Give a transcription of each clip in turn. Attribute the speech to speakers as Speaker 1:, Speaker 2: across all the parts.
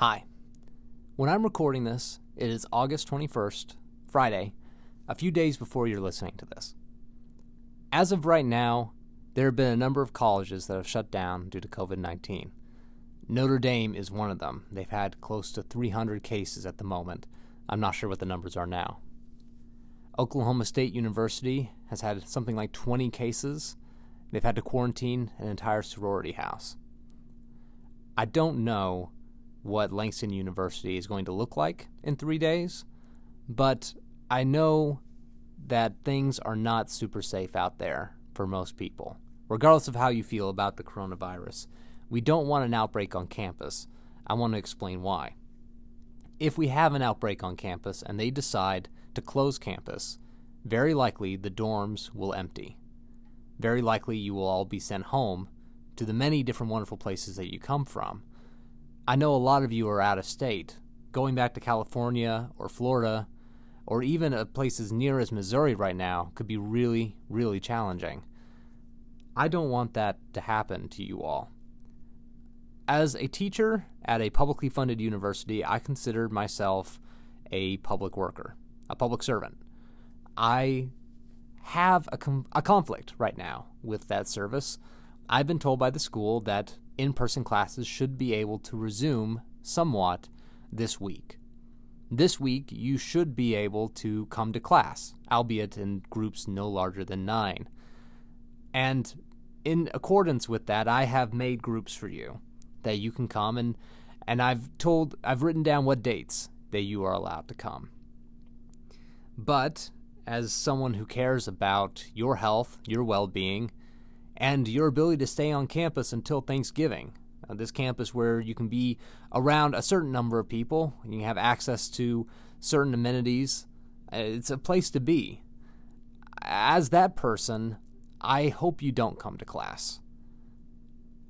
Speaker 1: Hi. When I'm recording this, it is August 21st, Friday, a few days before you're listening to this. As of right now, there have been a number of colleges that have shut down due to COVID 19. Notre Dame is one of them. They've had close to 300 cases at the moment. I'm not sure what the numbers are now. Oklahoma State University has had something like 20 cases. They've had to quarantine an entire sorority house. I don't know what Langston University is going to look like in three days, but I know that things are not super safe out there for most people, regardless of how you feel about the coronavirus. We don't want an outbreak on campus. I want to explain why. If we have an outbreak on campus and they decide to close campus, very likely the dorms will empty. Very likely you will all be sent home to the many different wonderful places that you come from I know a lot of you are out of state. Going back to California or Florida or even uh, a place as near as Missouri right now could be really, really challenging. I don't want that to happen to you all. As a teacher at a publicly funded university, I consider myself a public worker, a public servant. I have a, com- a conflict right now with that service. I've been told by the school that in person classes should be able to resume somewhat this week. This week, you should be able to come to class, albeit in groups no larger than nine. And in accordance with that, I have made groups for you that you can come and and I've told I've written down what dates that you are allowed to come. But as someone who cares about your health, your well-being, and your ability to stay on campus until Thanksgiving. Uh, this campus where you can be around a certain number of people, and you have access to certain amenities. Uh, it's a place to be. As that person, I hope you don't come to class.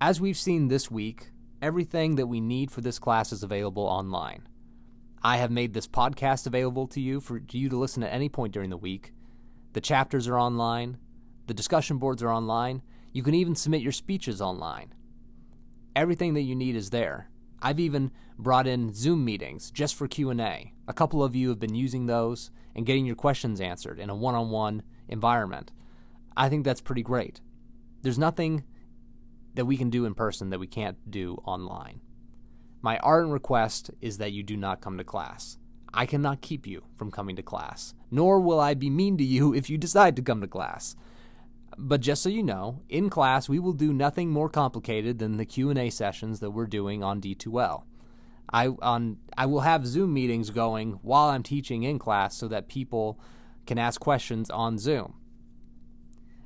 Speaker 1: As we've seen this week, everything that we need for this class is available online. I have made this podcast available to you for you to listen at any point during the week. The chapters are online, the discussion boards are online, you can even submit your speeches online. Everything that you need is there. I've even brought in Zoom meetings just for Q&A. A couple of you have been using those and getting your questions answered in a one-on-one environment. I think that's pretty great. There's nothing that we can do in person that we can't do online. My ardent request is that you do not come to class. I cannot keep you from coming to class, nor will I be mean to you if you decide to come to class. But just so you know, in class we will do nothing more complicated than the Q&A sessions that we're doing on D2L. I on I will have Zoom meetings going while I'm teaching in class so that people can ask questions on Zoom.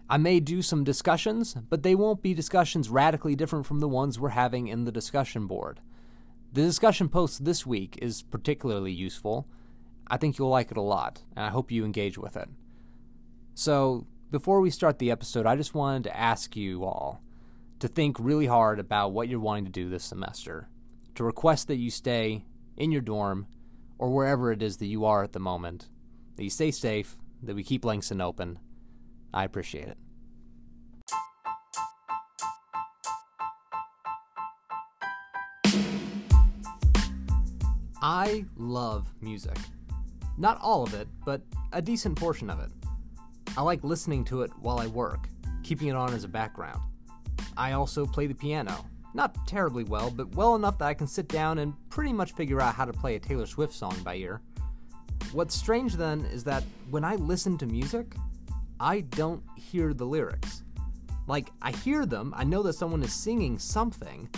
Speaker 1: I may do some discussions, but they won't be discussions radically different from the ones we're having in the discussion board. The discussion post this week is particularly useful. I think you'll like it a lot, and I hope you engage with it. So, before we start the episode, I just wanted to ask you all to think really hard about what you're wanting to do this semester, to request that you stay in your dorm or wherever it is that you are at the moment, that you stay safe, that we keep Langston open. I appreciate it. I love music. Not all of it, but a decent portion of it. I like listening to it while I work, keeping it on as a background. I also play the piano. Not terribly well, but well enough that I can sit down and pretty much figure out how to play a Taylor Swift song by ear. What's strange then is that when I listen to music, I don't hear the lyrics. Like, I hear them, I know that someone is singing something,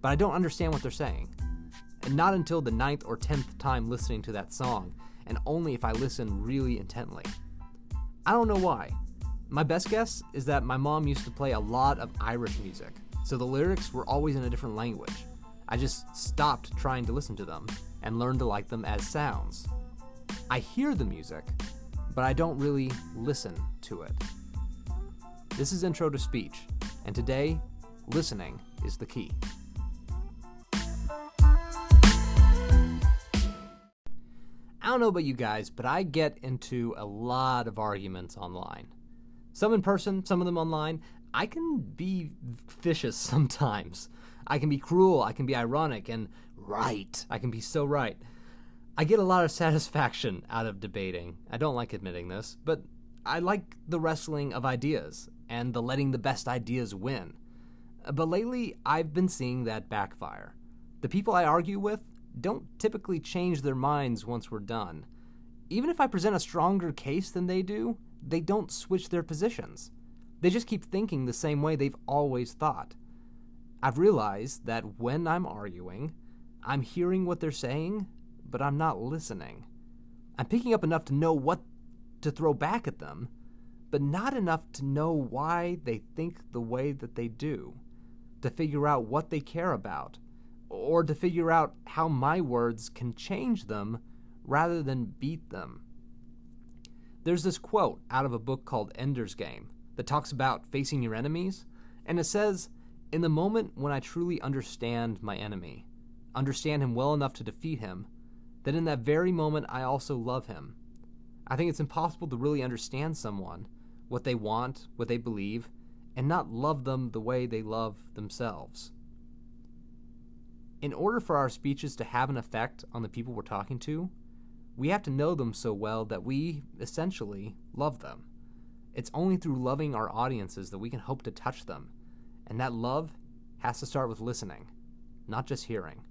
Speaker 1: but I don't understand what they're saying. And not until the ninth or tenth time listening to that song, and only if I listen really intently. I don't know why. My best guess is that my mom used to play a lot of Irish music, so the lyrics were always in a different language. I just stopped trying to listen to them and learned to like them as sounds. I hear the music, but I don't really listen to it. This is Intro to Speech, and today, listening is the key. Don't know about you guys, but I get into a lot of arguments online. Some in person, some of them online. I can be vicious sometimes. I can be cruel, I can be ironic, and right. I can be so right. I get a lot of satisfaction out of debating. I don't like admitting this, but I like the wrestling of ideas and the letting the best ideas win. But lately, I've been seeing that backfire. The people I argue with don't typically change their minds once we're done. Even if I present a stronger case than they do, they don't switch their positions. They just keep thinking the same way they've always thought. I've realized that when I'm arguing, I'm hearing what they're saying, but I'm not listening. I'm picking up enough to know what to throw back at them, but not enough to know why they think the way that they do, to figure out what they care about, or to figure out how my words can change them rather than beat them. There's this quote out of a book called Ender's Game that talks about facing your enemies, and it says, In the moment when I truly understand my enemy, understand him well enough to defeat him, then in that very moment I also love him. I think it's impossible to really understand someone, what they want, what they believe, and not love them the way they love themselves. In order for our speeches to have an effect on the people we're talking to, we have to know them so well that we essentially love them. It's only through loving our audiences that we can hope to touch them, and that love has to start with listening, not just hearing.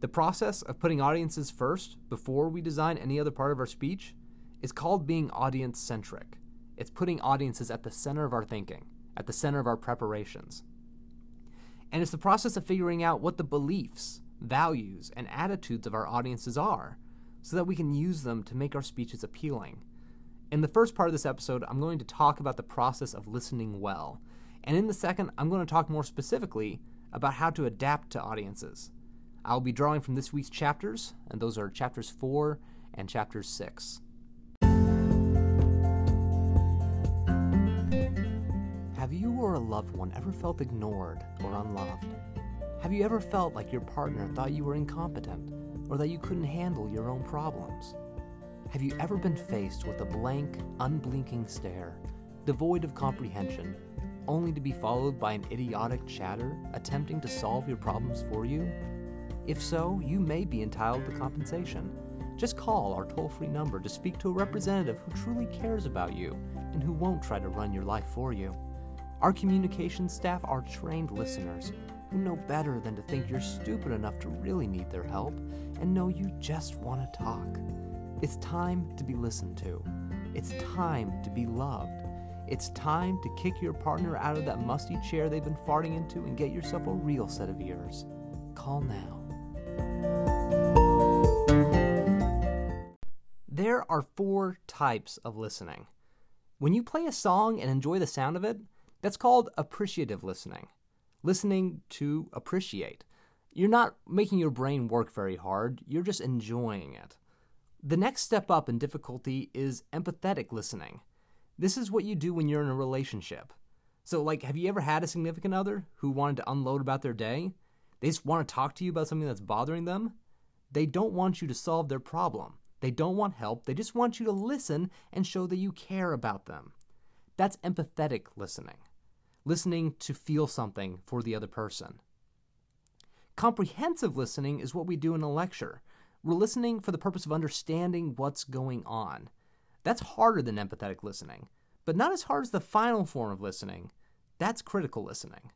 Speaker 1: The process of putting audiences first before we design any other part of our speech is called being audience centric. It's putting audiences at the center of our thinking, at the center of our preparations. And it's the process of figuring out what the beliefs, values, and attitudes of our audiences are so that we can use them to make our speeches appealing. In the first part of this episode, I'm going to talk about the process of listening well. And in the second, I'm going to talk more specifically about how to adapt to audiences. I'll be drawing from this week's chapters, and those are chapters 4 and chapters 6. Have you or a loved one ever felt ignored or unloved? Have you ever felt like your partner thought you were incompetent or that you couldn't handle your own problems? Have you ever been faced with a blank, unblinking stare, devoid of comprehension, only to be followed by an idiotic chatter attempting to solve your problems for you? If so, you may be entitled to compensation. Just call our toll free number to speak to a representative who truly cares about you and who won't try to run your life for you. Our communications staff are trained listeners who know better than to think you're stupid enough to really need their help and know you just want to talk. It's time to be listened to. It's time to be loved. It's time to kick your partner out of that musty chair they've been farting into and get yourself a real set of ears. Call now. There are four types of listening. When you play a song and enjoy the sound of it, that's called appreciative listening. Listening to appreciate. You're not making your brain work very hard, you're just enjoying it. The next step up in difficulty is empathetic listening. This is what you do when you're in a relationship. So, like, have you ever had a significant other who wanted to unload about their day? They just want to talk to you about something that's bothering them? They don't want you to solve their problem. They don't want help. They just want you to listen and show that you care about them. That's empathetic listening, listening to feel something for the other person. Comprehensive listening is what we do in a lecture. We're listening for the purpose of understanding what's going on. That's harder than empathetic listening, but not as hard as the final form of listening. That's critical listening.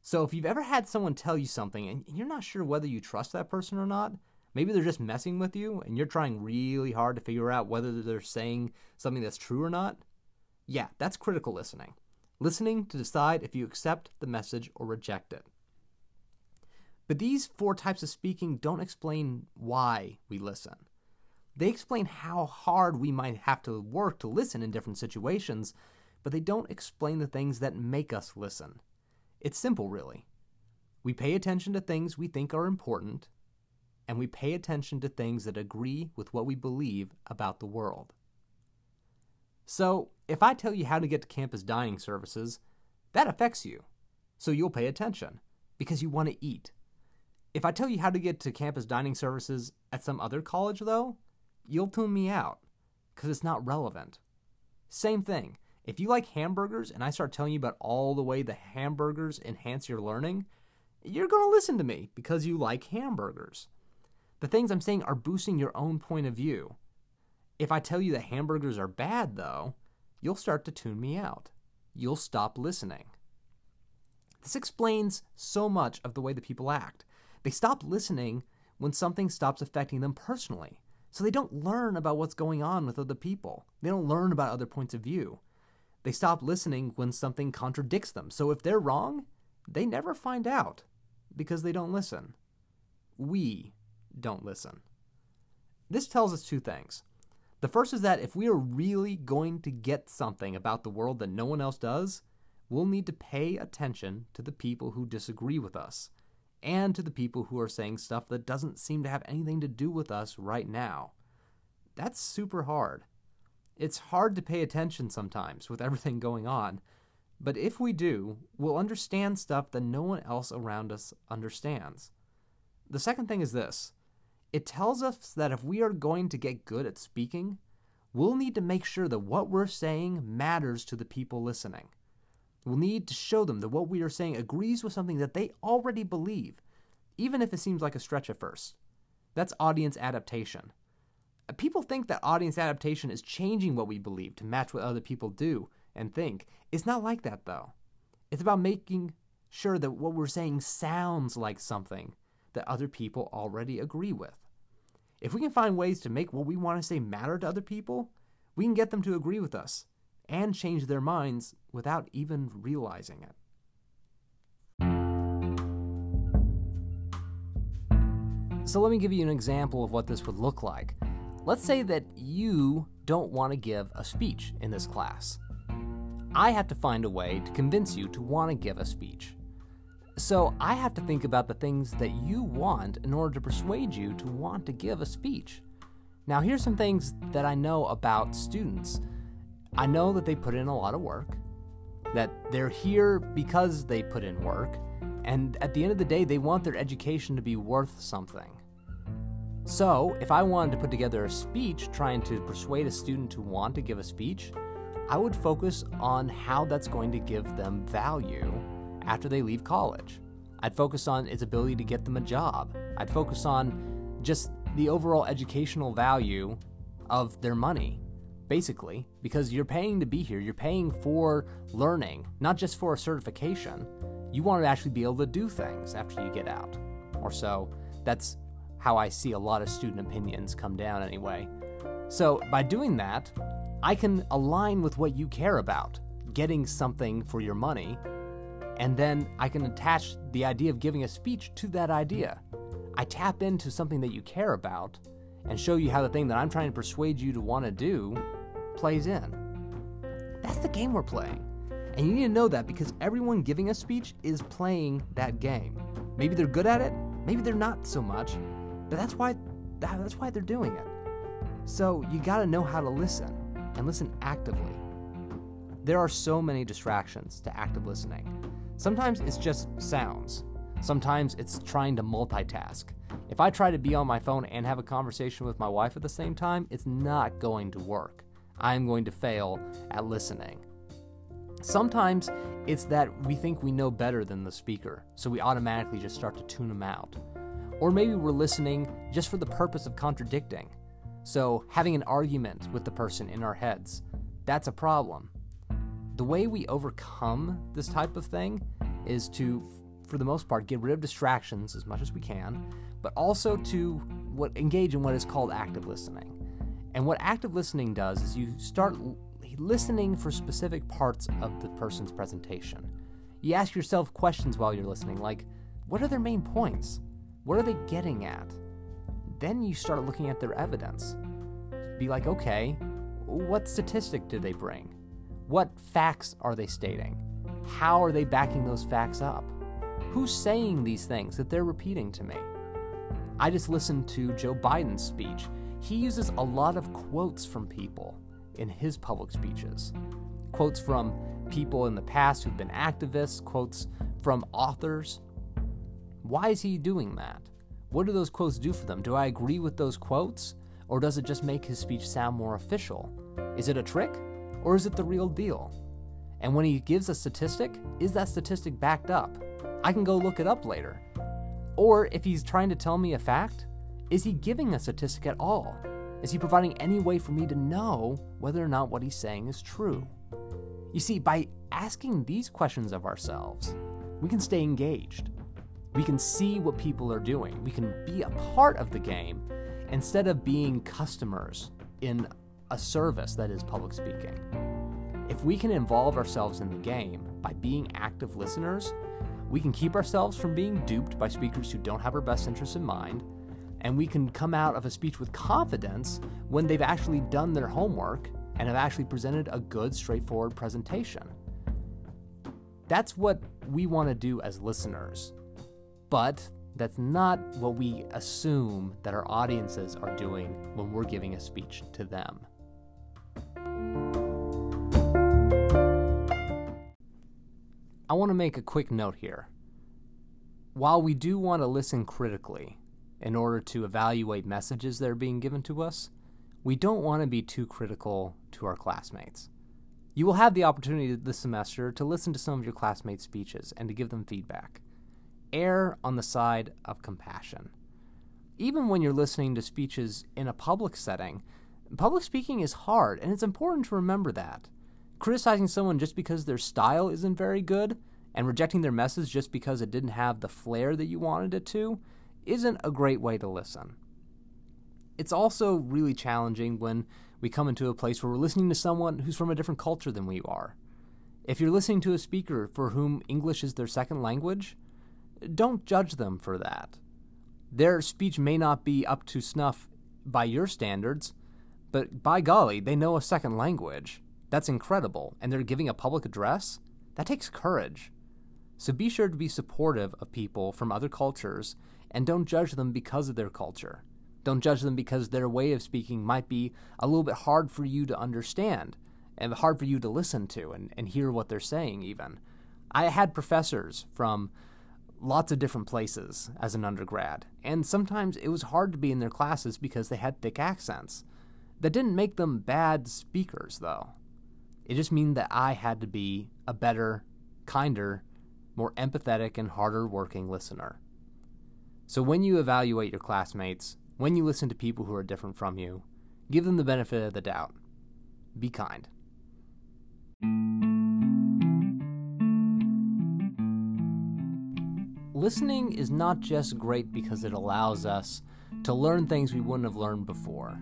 Speaker 1: So if you've ever had someone tell you something and you're not sure whether you trust that person or not, maybe they're just messing with you and you're trying really hard to figure out whether they're saying something that's true or not, yeah, that's critical listening. Listening to decide if you accept the message or reject it. But these four types of speaking don't explain why we listen. They explain how hard we might have to work to listen in different situations, but they don't explain the things that make us listen. It's simple, really. We pay attention to things we think are important, and we pay attention to things that agree with what we believe about the world. So, if I tell you how to get to campus dining services, that affects you. So you'll pay attention because you want to eat. If I tell you how to get to campus dining services at some other college, though, you'll tune me out because it's not relevant. Same thing. If you like hamburgers and I start telling you about all the way the hamburgers enhance your learning, you're going to listen to me because you like hamburgers. The things I'm saying are boosting your own point of view. If I tell you that hamburgers are bad, though, you'll start to tune me out. You'll stop listening. This explains so much of the way that people act. They stop listening when something stops affecting them personally. So they don't learn about what's going on with other people. They don't learn about other points of view. They stop listening when something contradicts them. So if they're wrong, they never find out because they don't listen. We don't listen. This tells us two things. The first is that if we are really going to get something about the world that no one else does, we'll need to pay attention to the people who disagree with us and to the people who are saying stuff that doesn't seem to have anything to do with us right now. That's super hard. It's hard to pay attention sometimes with everything going on, but if we do, we'll understand stuff that no one else around us understands. The second thing is this it tells us that if we are going to get good at speaking, we'll need to make sure that what we're saying matters to the people listening. We'll need to show them that what we are saying agrees with something that they already believe, even if it seems like a stretch at first. That's audience adaptation. People think that audience adaptation is changing what we believe to match what other people do and think. It's not like that, though. It's about making sure that what we're saying sounds like something that other people already agree with. If we can find ways to make what we want to say matter to other people, we can get them to agree with us and change their minds without even realizing it. So, let me give you an example of what this would look like. Let's say that you don't want to give a speech in this class. I have to find a way to convince you to want to give a speech. So I have to think about the things that you want in order to persuade you to want to give a speech. Now, here's some things that I know about students. I know that they put in a lot of work, that they're here because they put in work, and at the end of the day, they want their education to be worth something. So, if I wanted to put together a speech trying to persuade a student to want to give a speech, I would focus on how that's going to give them value after they leave college. I'd focus on its ability to get them a job. I'd focus on just the overall educational value of their money, basically, because you're paying to be here. You're paying for learning, not just for a certification. You want to actually be able to do things after you get out. Or so. That's how I see a lot of student opinions come down, anyway. So, by doing that, I can align with what you care about, getting something for your money, and then I can attach the idea of giving a speech to that idea. I tap into something that you care about and show you how the thing that I'm trying to persuade you to want to do plays in. That's the game we're playing. And you need to know that because everyone giving a speech is playing that game. Maybe they're good at it, maybe they're not so much, but that's why that's why they're doing it. So you got to know how to listen and listen actively. There are so many distractions to active listening. Sometimes it's just sounds. Sometimes it's trying to multitask. If I try to be on my phone and have a conversation with my wife at the same time, it's not going to work. I'm going to fail at listening. Sometimes it's that we think we know better than the speaker, so we automatically just start to tune them out. Or maybe we're listening just for the purpose of contradicting. So, having an argument with the person in our heads, that's a problem. The way we overcome this type of thing is to, for the most part, get rid of distractions as much as we can, but also to what engage in what is called active listening. And what active listening does is you start listening for specific parts of the person's presentation. You ask yourself questions while you're listening, like, what are their main points? What are they getting at? Then you start looking at their evidence. Be like, okay, what statistic did they bring? What facts are they stating? How are they backing those facts up? Who's saying these things that they're repeating to me? I just listened to Joe Biden's speech. He uses a lot of quotes from people in his public speeches. Quotes from people in the past who've been activists, quotes from authors. Why is he doing that? What do those quotes do for them? Do I agree with those quotes? Or does it just make his speech sound more official? Is it a trick? Or is it the real deal? And when he gives a statistic, is that statistic backed up I can go look it up later. Or if he's trying to tell me a fact, is he giving a statistic at all? Is he providing any way for me to know whether or not what he's saying is true? You see, by asking these questions of ourselves, we can stay engaged. We can see what people are doing. We can be a part of the game instead of being customers in a service that is public speaking. If we can involve ourselves in the game by being active listeners, we can keep ourselves from being duped by speakers who don't have our best interests in mind, and we can come out of a speech with confidence when they've actually done their homework and have actually presented a good, straightforward presentation. That's what we want to do as listeners. But that's not what we assume that our audiences are doing when we're giving a speech to them. I want to make a quick note here. While we do want to listen critically in order to evaluate messages that are being given to us, we don't want to be too critical to our classmates. You will have the opportunity this semester to listen to some of your classmates' speeches and to give them feedback. Err on the side of compassion. Even when you're listening to speeches in a public setting, public speaking is hard, and it's important to remember that criticizing someone just because their style isn't very good and rejecting their message just because it didn't have the flair that you wanted it to isn't a great way to listen. It's also really challenging when we come into a place where we're listening to someone who's from a different culture than we are. If you're listening to a speaker for whom English is their second language, don't judge them for that. Their speech may not be up to snuff by your standards, but by golly, they know a second language. That's incredible. And they're giving a public address? That takes courage. So be sure to be supportive of people from other cultures and don't judge them because of their culture. Don't judge them because their way of speaking might be a little bit hard for you to understand and hard for you to listen to and, and hear what they're saying, even. I had professors from lots of different places as an undergrad, and sometimes it was hard to be in their classes because they had thick accents. That didn't make them bad speakers, though. It just means that I had to be a better, kinder, more empathetic, and harder working listener. So when you evaluate your classmates, when you listen to people who are different from you, give them the benefit of the doubt. Be kind. Listening is not just great because it allows us to learn things we wouldn't have learned before.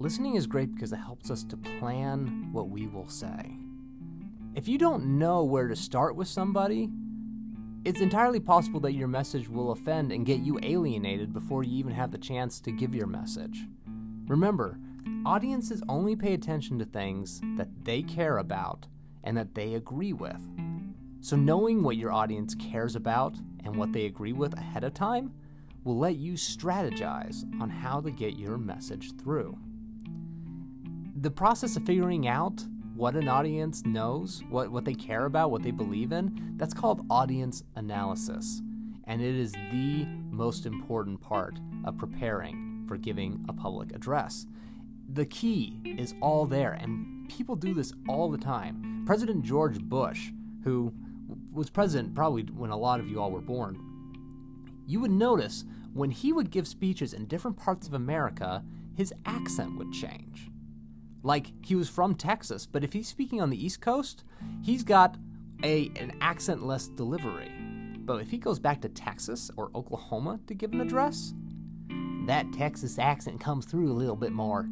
Speaker 1: Listening is great because it helps us to plan what we will say. If you don't know where to start with somebody, it's entirely possible that your message will offend and get you alienated before you even have the chance to give your message. Remember, audiences only pay attention to things that they care about and that they agree with. So, knowing what your audience cares about and what they agree with ahead of time will let you strategize on how to get your message through the process of figuring out what an audience knows, what, what they care about, what they believe in, that's called audience analysis. And it is the most important part of preparing for giving a public address. The key is all there, and people do this all the time. President George Bush, who was president probably when a lot of you all were born, you would notice when he would give speeches in different parts of America, his accent would change. Like he was from Texas, but if he's speaking on the East Coast, he's got a an accentless delivery. But if he goes back to Texas or Oklahoma to give an address, that Texas accent comes through a little bit more,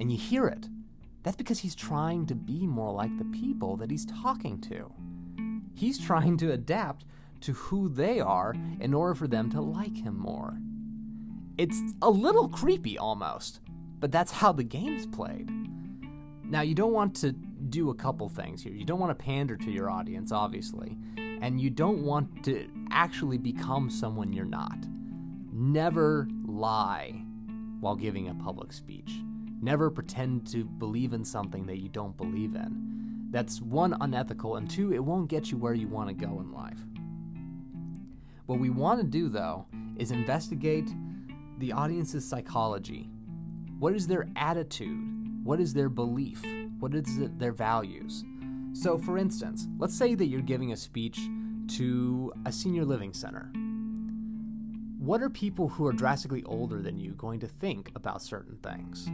Speaker 1: and you hear it. That's because he's trying to be more like the people that he's talking to. He's trying to adapt to who they are in order for them to like him more. It's a little creepy almost, but that's how the game's played. Now, you don't want to do a couple things here. You don't want to pander to your audience, obviously, and you don't want to actually become someone you're not. Never lie while giving a public speech. Never pretend to believe in something that you don't believe in. That's one, unethical, and two, it won't get you where you want to go in life. What we want to do, though, is investigate the audience's psychology. What is their attitude? What is their belief? What is their values? So, for instance, let's say that you're giving a speech to a senior living center. What are people who are drastically older than you going to think about certain things?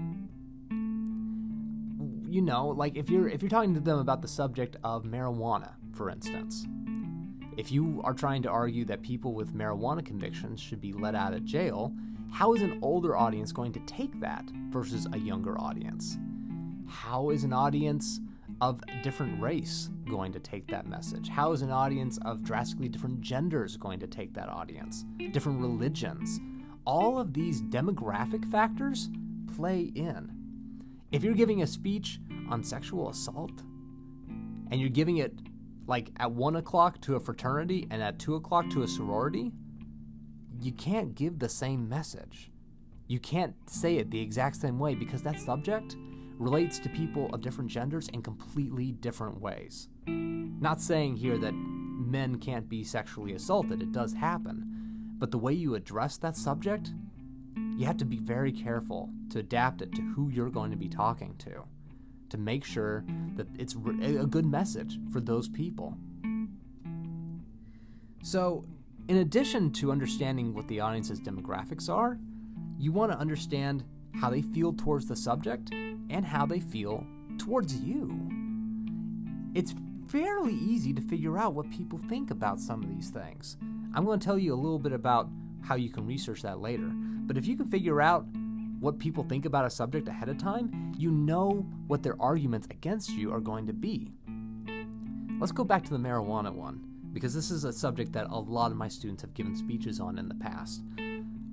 Speaker 1: You know, like if you're if you're talking to them about the subject of marijuana, for instance. If you are trying to argue that people with marijuana convictions should be let out of jail, how is an older audience going to take that versus a younger audience? How is an audience of different race going to take that message? How is an audience of drastically different genders going to take that audience? Different religions? All of these demographic factors play in. If you're giving a speech on sexual assault and you're giving it like at one o'clock to a fraternity and at two o'clock to a sorority, you can't give the same message. You can't say it the exact same way because that subject relates to people of different genders in completely different ways. Not saying here that men can't be sexually assaulted, it does happen. But the way you address that subject, you have to be very careful to adapt it to who you're going to be talking to, to make sure that it's a good message for those people. So, in addition to understanding what the audience's demographics are, you want to understand how they feel towards the subject and how they feel towards you. It's fairly easy to figure out what people think about some of these things. I'm going to tell you a little bit about how you can research that later. But if you can figure out what people think about a subject ahead of time, you know what their arguments against you are going to be. Let's go back to the marijuana one because this is a subject that a lot of my students have given speeches on in the past.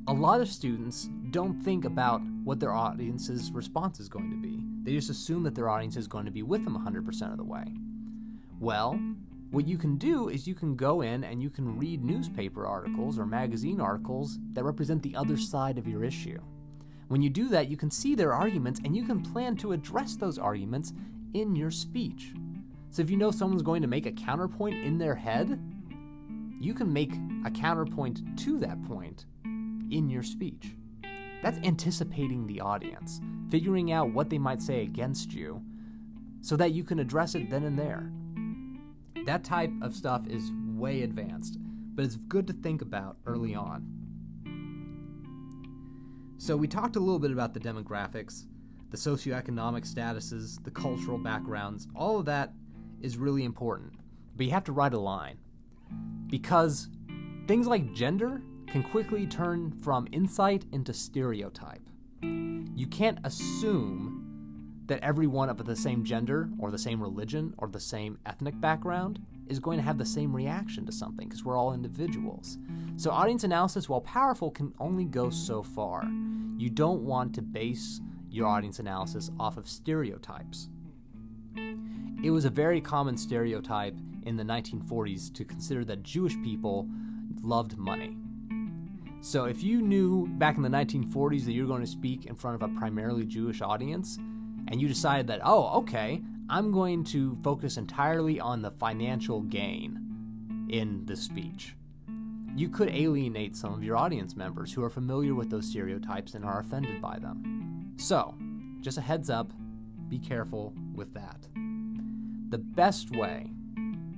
Speaker 1: A lot of students don't think about what their audience's response is going to be. They just assume that their audience is going to be with them 100% of the way. Well, what you can do is you can go in and you can read newspaper articles or magazine articles that represent the other side of your issue. When you do that, you can see their arguments and you can plan to address those arguments in your speech. So if you know someone's going to make a counterpoint in their head, you can make a counterpoint to that point in your speech. That's anticipating the audience, figuring out what they might say against you so that you can address it then and there. That type of stuff is way advanced, but it's good to think about early on. So, we talked a little bit about the demographics, the socioeconomic statuses, the cultural backgrounds, all of that is really important, but you have to write a line. Because things like gender can quickly turn from insight into stereotype. You can't assume that everyone of the same gender or the same religion or the same ethnic background is going to have the same reaction to something because we're all individuals. So, audience analysis, while powerful, can only go so far. You don't want to base your audience analysis off of stereotypes. It was a very common stereotype in the 1940s to consider that Jewish people loved money. So, if you knew back in the 1940s that you were going to speak in front of a primarily Jewish audience, and you decided that, oh, okay, I'm going to focus entirely on the financial gain in the speech, you could alienate some of your audience members who are familiar with those stereotypes and are offended by them. So, just a heads up be careful with that. The best way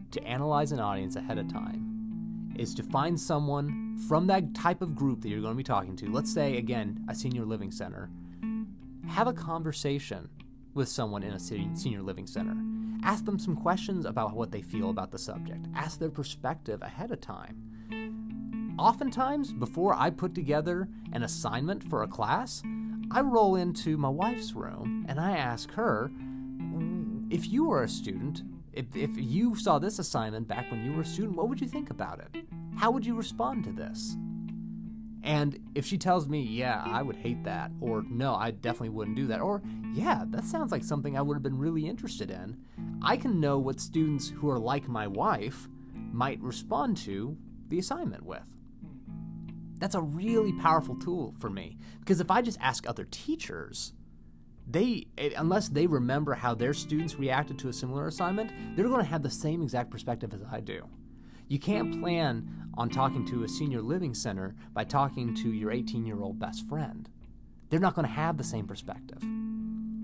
Speaker 1: to analyze an audience ahead of time is to find someone from that type of group that you're going to be talking to. Let's say, again, a senior living center. Have a conversation with someone in a senior living center. Ask them some questions about what they feel about the subject. Ask their perspective ahead of time. Oftentimes, before I put together an assignment for a class, I roll into my wife's room and I ask her, if you were a student, if, if you saw this assignment back when you were a student, what would you think about it? How would you respond to this? And if she tells me, yeah, I would hate that, or no, I definitely wouldn't do that, or yeah, that sounds like something I would have been really interested in, I can know what students who are like my wife might respond to the assignment with. That's a really powerful tool for me because if I just ask other teachers, they eh, unless they remember how their students reacted to a similar assignment, they're going to have the same exact perspective as I do. You can't plan on talking to a senior living center by talking to your 18-year-old best friend. They're not going to have the same perspective.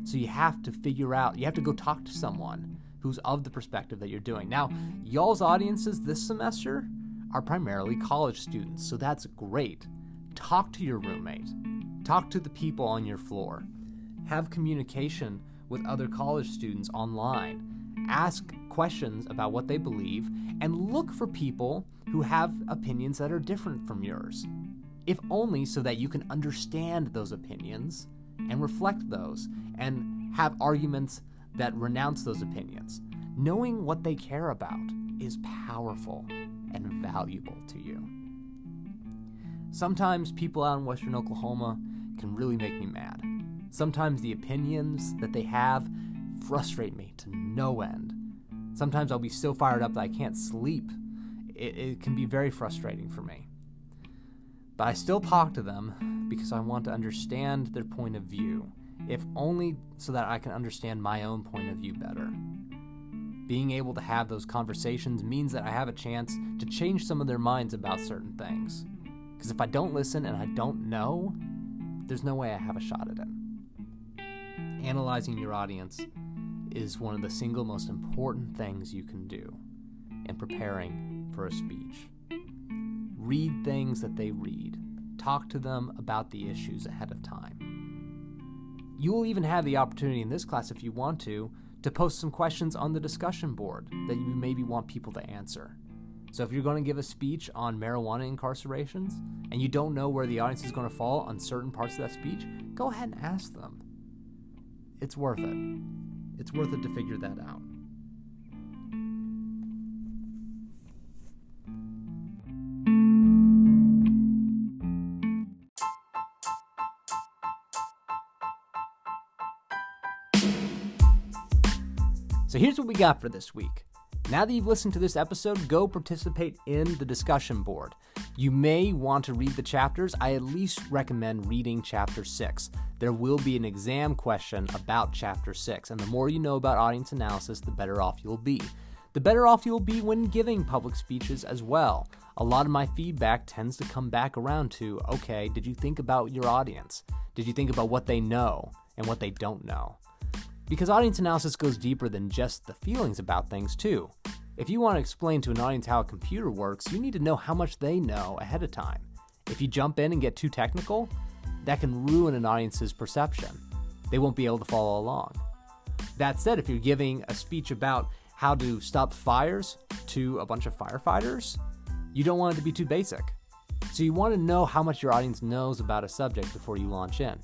Speaker 1: So you have to figure out, you have to go talk to someone who's of the perspective that you're doing. Now, y'all's audiences this semester are primarily college students, so that's great. Talk to your roommate, talk to the people on your floor, have communication with other college students online, ask questions about what they believe, and look for people who have opinions that are different from yours, if only so that you can understand those opinions and reflect those and have arguments that renounce those opinions. Knowing what they care about is powerful and valuable to you. Sometimes people out in Western Oklahoma can really make me mad. Sometimes the opinions that they have frustrate me to no end. Sometimes I'll be so fired up that I can't sleep. It, it, can be very frustrating for me. But I still talk to them because I want to understand their point of view, if only so that I can understand my own point of view better. Being able to have those conversations means that I have a chance to change some of their minds about certain things. Because if I don't listen and I don't know, there's no way I have a shot at it. Analyzing your audience is one of the single most important things you can do in preparing for a speech. Read things that they read, talk to them about the issues ahead of time. You will even have the opportunity in this class, if you want to, to post some questions on the discussion board that you maybe want people to answer. So if you're going to give a speech on marijuana incarcerations and you don't know where the audience is going to fall on certain parts of that speech, go ahead and ask them. It's worth it. It's worth it to figure that out. So here's what we got for this week. Now that you've listened to this episode, go participate in the discussion board. You may want to read the chapters. I at least recommend reading chapter 6. There will be an exam question about chapter 6, and the more you know about audience analysis, the better off you'll be. The better off you'll be when giving public speeches as well. A lot of my feedback tends to come back around to okay, did you think about your audience? Did you think about what they know and what they don't know? Because audience analysis goes deeper than just the feelings about things, too. If you want to explain to an audience how a computer works, you need to know how much they know ahead of time. If you jump in and get too technical, that can ruin an audience's perception. They won't be able to follow along. That said, if you're giving a speech about how to stop fires to a bunch of firefighters, you don't want it to be too basic. So you want to know how much your audience knows about a subject before you launch in.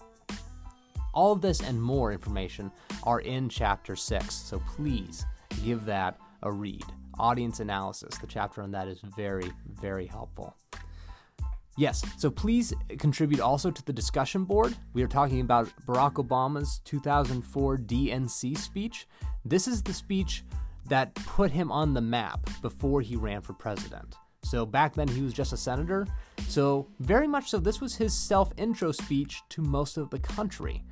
Speaker 1: All of this and more information are in Chapter 6, so please give that a read. Audience analysis, the chapter on that is very, very helpful. Yes, so please contribute also to the discussion board. We are talking about Barack Obama's 2004 DNC speech. This is the speech that put him on the map before he ran for president. So back then he was just a senator. So, very much so, this was his self intro speech to most of the country.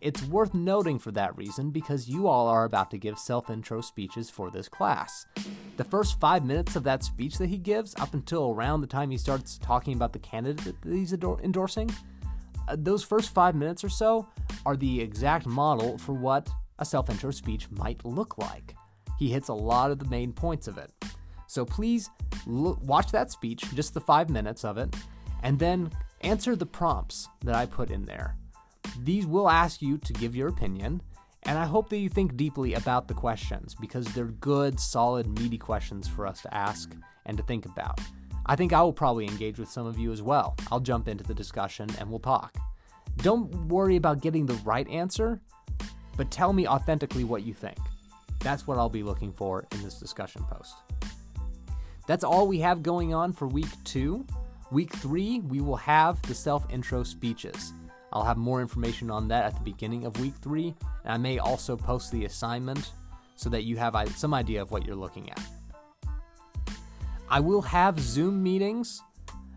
Speaker 1: It's worth noting for that reason because you all are about to give self intro speeches for this class. The first five minutes of that speech that he gives, up until around the time he starts talking about the candidate that he's endorsing, uh, those first five minutes or so are the exact model for what a self intro speech might look like. He hits a lot of the main points of it. So please watch that speech, just the five minutes of it, and then answer the prompts that I put in there. These will ask you to give your opinion, and I hope that you think deeply about the questions because they're good, solid, meaty questions for us to ask and to think about. I think I will probably engage with some of you as well. I'll jump into the discussion and we'll talk. Don't worry about getting the right answer, but tell me authentically what you think. That's what I'll be looking for in this discussion post. That's all we have going on for week two. Week three, we will have the self intro speeches. I'll have more information on that at the beginning of week three, and I may also post the assignment so that you have some idea of what you're looking at. I will have Zoom meetings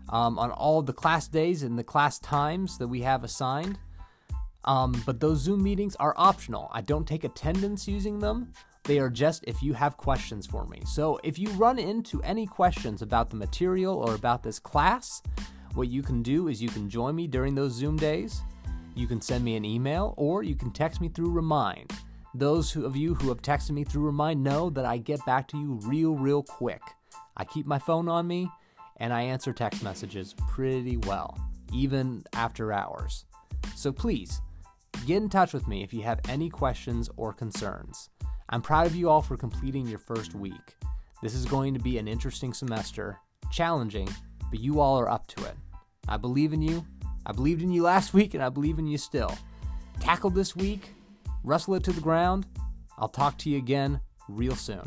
Speaker 1: um, on all the class days and the class times that we have assigned. Um, but those Zoom meetings are optional. I don't take attendance using them. They are just if you have questions for me. So if you run into any questions about the material or about this class, what you can do is you can join me during those Zoom days. You can send me an email or you can text me through Remind. Those of you who have texted me through Remind know that I get back to you real, real quick. I keep my phone on me and I answer text messages pretty well, even after hours. So please, get in touch with me if you have any questions or concerns. I'm proud of you all for completing your first week. This is going to be an interesting semester, challenging, but you all are up to it. I believe in you. I believed in you last week, and I believe in you still. Tackle this week, wrestle it to the ground. I'll talk to you again real soon.